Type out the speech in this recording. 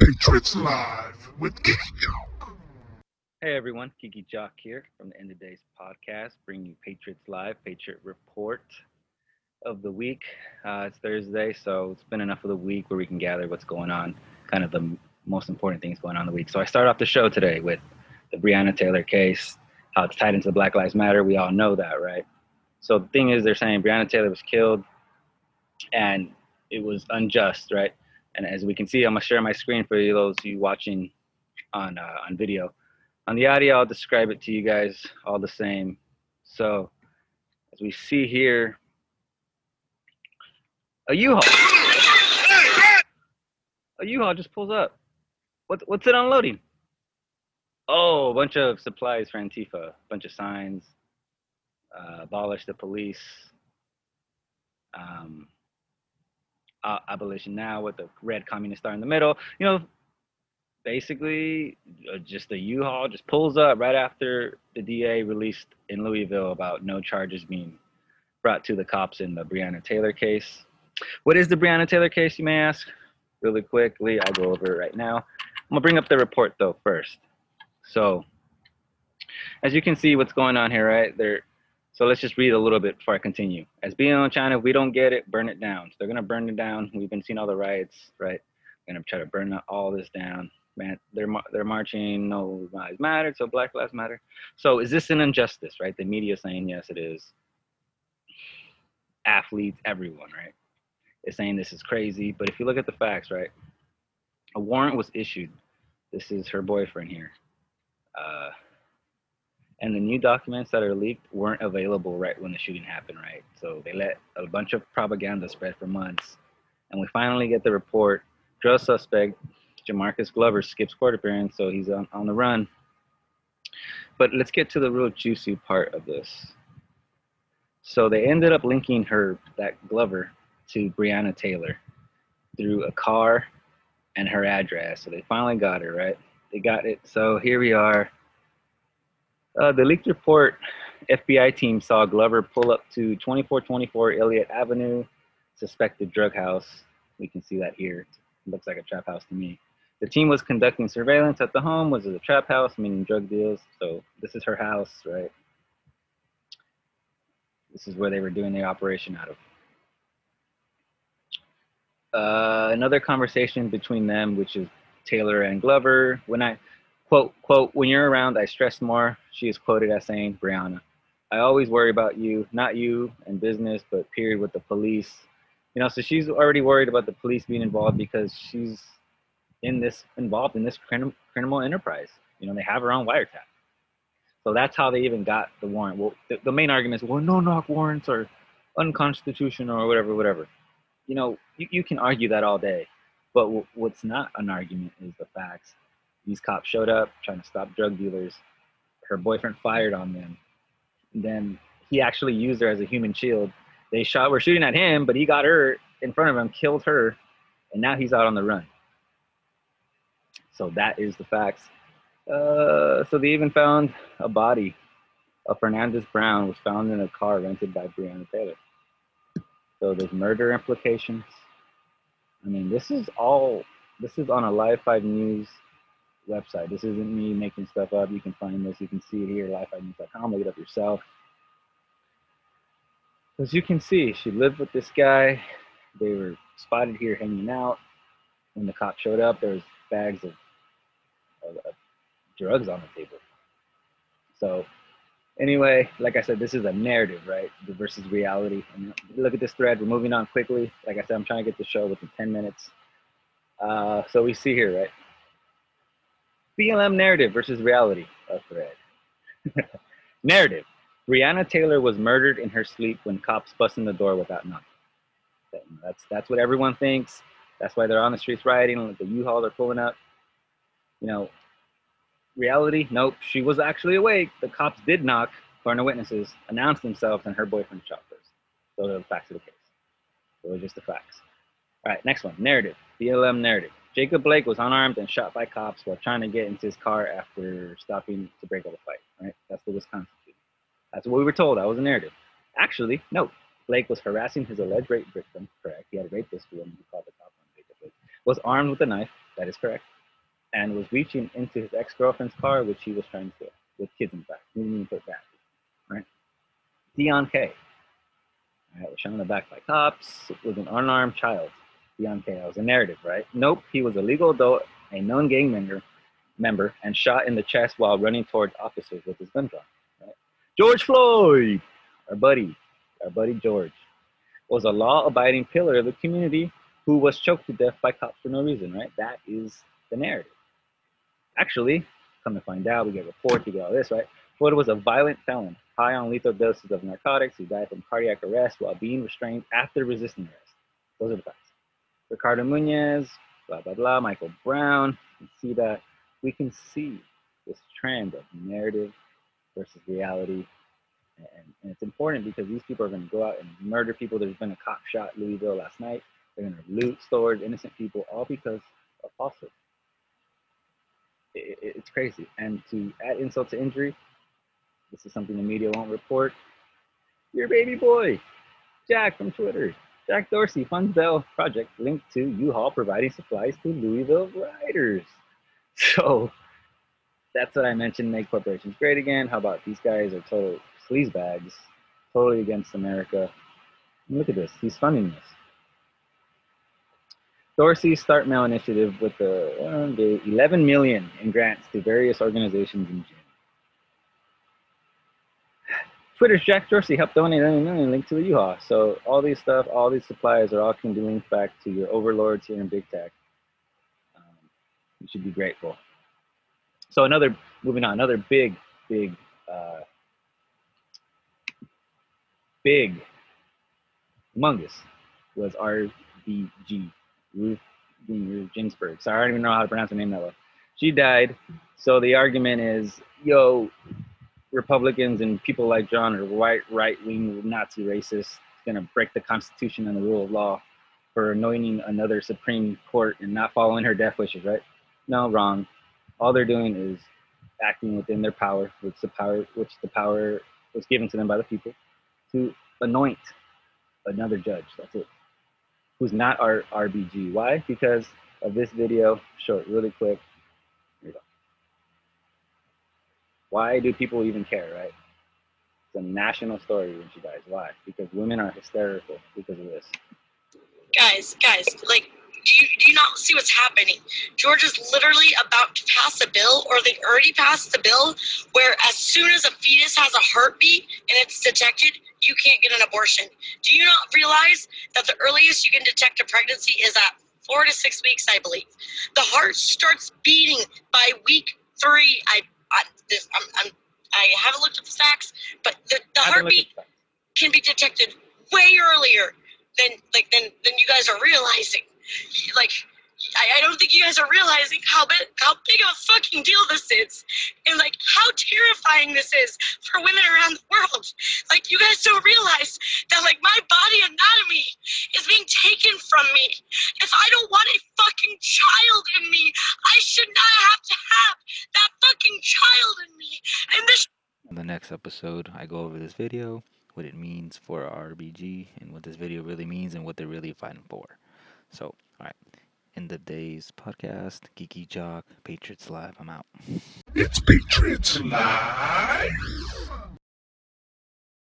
Patriots Live with Kiki Jock. Hey everyone, Kiki Jock here from the End of Days podcast, bringing you Patriots Live, Patriot Report of the week. Uh, it's Thursday, so it's been enough of the week where we can gather what's going on, kind of the most important things going on the week. So I start off the show today with the Breonna Taylor case, how it's tied into the Black Lives Matter. We all know that, right? So the thing is, they're saying Breonna Taylor was killed, and it was unjust, right? And as we can see, I'm gonna share my screen for you, those of you watching on uh, on video. On the audio, I'll describe it to you guys all the same. So, as we see here, a U-Haul, a U-Haul just pulls up. What, what's it unloading? Oh, a bunch of supplies for Antifa, a bunch of signs, uh, abolish the police, um, uh, abolition now with the red communist star in the middle. You know, basically uh, just the U-Haul just pulls up right after the DA released in Louisville about no charges being brought to the cops in the Breonna Taylor case. What is the Breonna Taylor case, you may ask? Really quickly, I'll go over it right now. I'm gonna bring up the report though first. So, as you can see, what's going on here, right? There. So let's just read a little bit before I continue. As being on China, if we don't get it, burn it down. So they're gonna burn it down. We've been seeing all the riots, right? They're gonna try to burn all this down. Man, they're they're marching. No lives matter. So Black Lives Matter. So is this an injustice, right? The media saying yes, it is. Athletes, everyone, right? Is saying this is crazy. But if you look at the facts, right? A warrant was issued. This is her boyfriend here. Uh, and the new documents that are leaked weren't available right when the shooting happened, right? So they let a bunch of propaganda spread for months. And we finally get the report. Drug suspect, Jamarcus Glover, skips court appearance, so he's on, on the run. But let's get to the real juicy part of this. So they ended up linking her, that Glover, to Breonna Taylor through a car and her address. So they finally got her, right? They got it. So here we are. Uh, the leaked report FBI team saw Glover pull up to 2424 Elliott Avenue, suspected drug house. We can see that here. It looks like a trap house to me. The team was conducting surveillance at the home. Was it a trap house, meaning drug deals? So this is her house, right? This is where they were doing the operation out of. Uh, another conversation between them, which is Taylor and Glover. When I quote quote when you're around, I stress more. She is quoted as saying, "Brianna, I always worry about you, not you and business, but period with the police." You know, so she's already worried about the police being involved because she's in this involved in this criminal enterprise. You know, they have her on wiretap. So that's how they even got the warrant. Well, the, the main argument is, well, no knock warrants are unconstitutional or whatever, whatever. You know, you, you can argue that all day. But w- what's not an argument is the facts. These cops showed up trying to stop drug dealers. Her boyfriend fired on them. Then he actually used her as a human shield. They shot, were shooting at him, but he got her in front of him, killed her, and now he's out on the run. So that is the facts. Uh, so they even found a body of Fernandez Brown was found in a car rented by Breonna Taylor. So there's murder implications. I mean, this is all. This is on a Live Five News website. This isn't me making stuff up. You can find this. You can see it here, live5news.com. Look it up yourself. As you can see, she lived with this guy. They were spotted here hanging out. When the cop showed up, there was bags of, of, of drugs on the table. So, anyway, like I said, this is a narrative, right? Versus reality. And look at this thread. We're moving on quickly. Like I said, I'm trying to get the show within 10 minutes. Uh, so we see here, right? BLM narrative versus reality oh, of thread. narrative. Breonna Taylor was murdered in her sleep when cops bust in the door without knocking. That's that's what everyone thinks. That's why they're on the streets rioting. Like The U-Haul they're pulling up. You know, reality. Nope, she was actually awake. The cops did knock. Foreigner witnesses announced themselves, and her boyfriend shot first. Those are the facts of the case. Those are just the facts. All right, next one. Narrative. BLM narrative. Jacob Blake was unarmed and shot by cops while trying to get into his car after stopping to break up a fight. Right? That's the Wisconsin shooting. That's what we were told. That was a narrative. Actually, no. Blake was harassing his alleged rape victim. Correct. He had raped this woman. He called the cops on Jacob Blake. Was armed with a knife. That is correct. And was reaching into his ex-girlfriend's car, which he was trying to steal, with kids in back. He didn't even put that. Right? Dion K. Right, was shot in the back by cops. Was an unarmed child. K. That was a narrative, right? Nope. He was a legal adult, a known gang member, member, and shot in the chest while running towards officers with his gun drawn. Right? George Floyd, our buddy, our buddy George, was a law-abiding pillar of the community who was choked to death by cops for no reason, right? That is the narrative. Actually, come to find out, we get reports, we get all this, right? Floyd was a violent felon, high on lethal doses of narcotics. He died from cardiac arrest while being restrained after resisting arrest. Those are the facts. Ricardo Munoz, blah, blah, blah, Michael Brown. You see that. We can see this trend of narrative versus reality. And, and it's important because these people are going to go out and murder people. There's been a cop shot Louisville last night. They're going to loot stores, innocent people, all because of falsehood. It, it, it's crazy. And to add insult to injury, this is something the media won't report. Your baby boy, Jack from Twitter. Jack Dorsey funds Bail Project linked to U-Haul providing supplies to Louisville riders. So that's what I mentioned. Make corporations great again. How about these guys are total sleazebags, totally against America. And look at this. He's funding this. Dorsey Start Small initiative with the, uh, the 11 million in grants to various organizations in Twitter's Jack Dorsey helped donate 11 million linked to the U-Haul. So all these stuff, all these supplies are all can be linked back to your overlords here in big tech. Um, you should be grateful. So another, moving on, another big, big, uh, big, humongous was RBG, Ruth, Ruth Ginsburg. Sorry, I don't even know how to pronounce her name that. She died. So the argument is, yo, Republicans and people like John are white, right-wing, Nazi racists, going to break the Constitution and the rule of law for anointing another Supreme Court and not following her death wishes, right? No, wrong. All they're doing is acting within their power, which the power, which the power was given to them by the people, to anoint another judge. That's it. Who's not our RBG? Why? Because of this video. short, really quick. Why do people even care, right? It's a national story when she dies. Why? Because women are hysterical because of this. Guys, guys, like, do you, do you not see what's happening? Georgia is literally about to pass a bill, or they already passed the bill, where as soon as a fetus has a heartbeat and it's detected, you can't get an abortion. Do you not realize that the earliest you can detect a pregnancy is at four to six weeks, I believe? The heart starts beating by week three. I, this, I'm, I'm, I haven't looked at the facts, but the, the heartbeat can be detected way earlier than like than than you guys are realizing. Like I, I don't think you guys are realizing how big how big of a fucking deal this is, and like how terrifying this is for women around the world. Like you guys don't realize that like my body anatomy is being taken from me. If I don't want a fucking child in me, I should not have to have that fucking child in me. And this. In the next episode, I go over this video, what it means for RBG, and what this video really means, and what they're really fighting for. So, in the day's podcast, Geeky Jock, Patriots Live. I'm out. It's Patriots Live.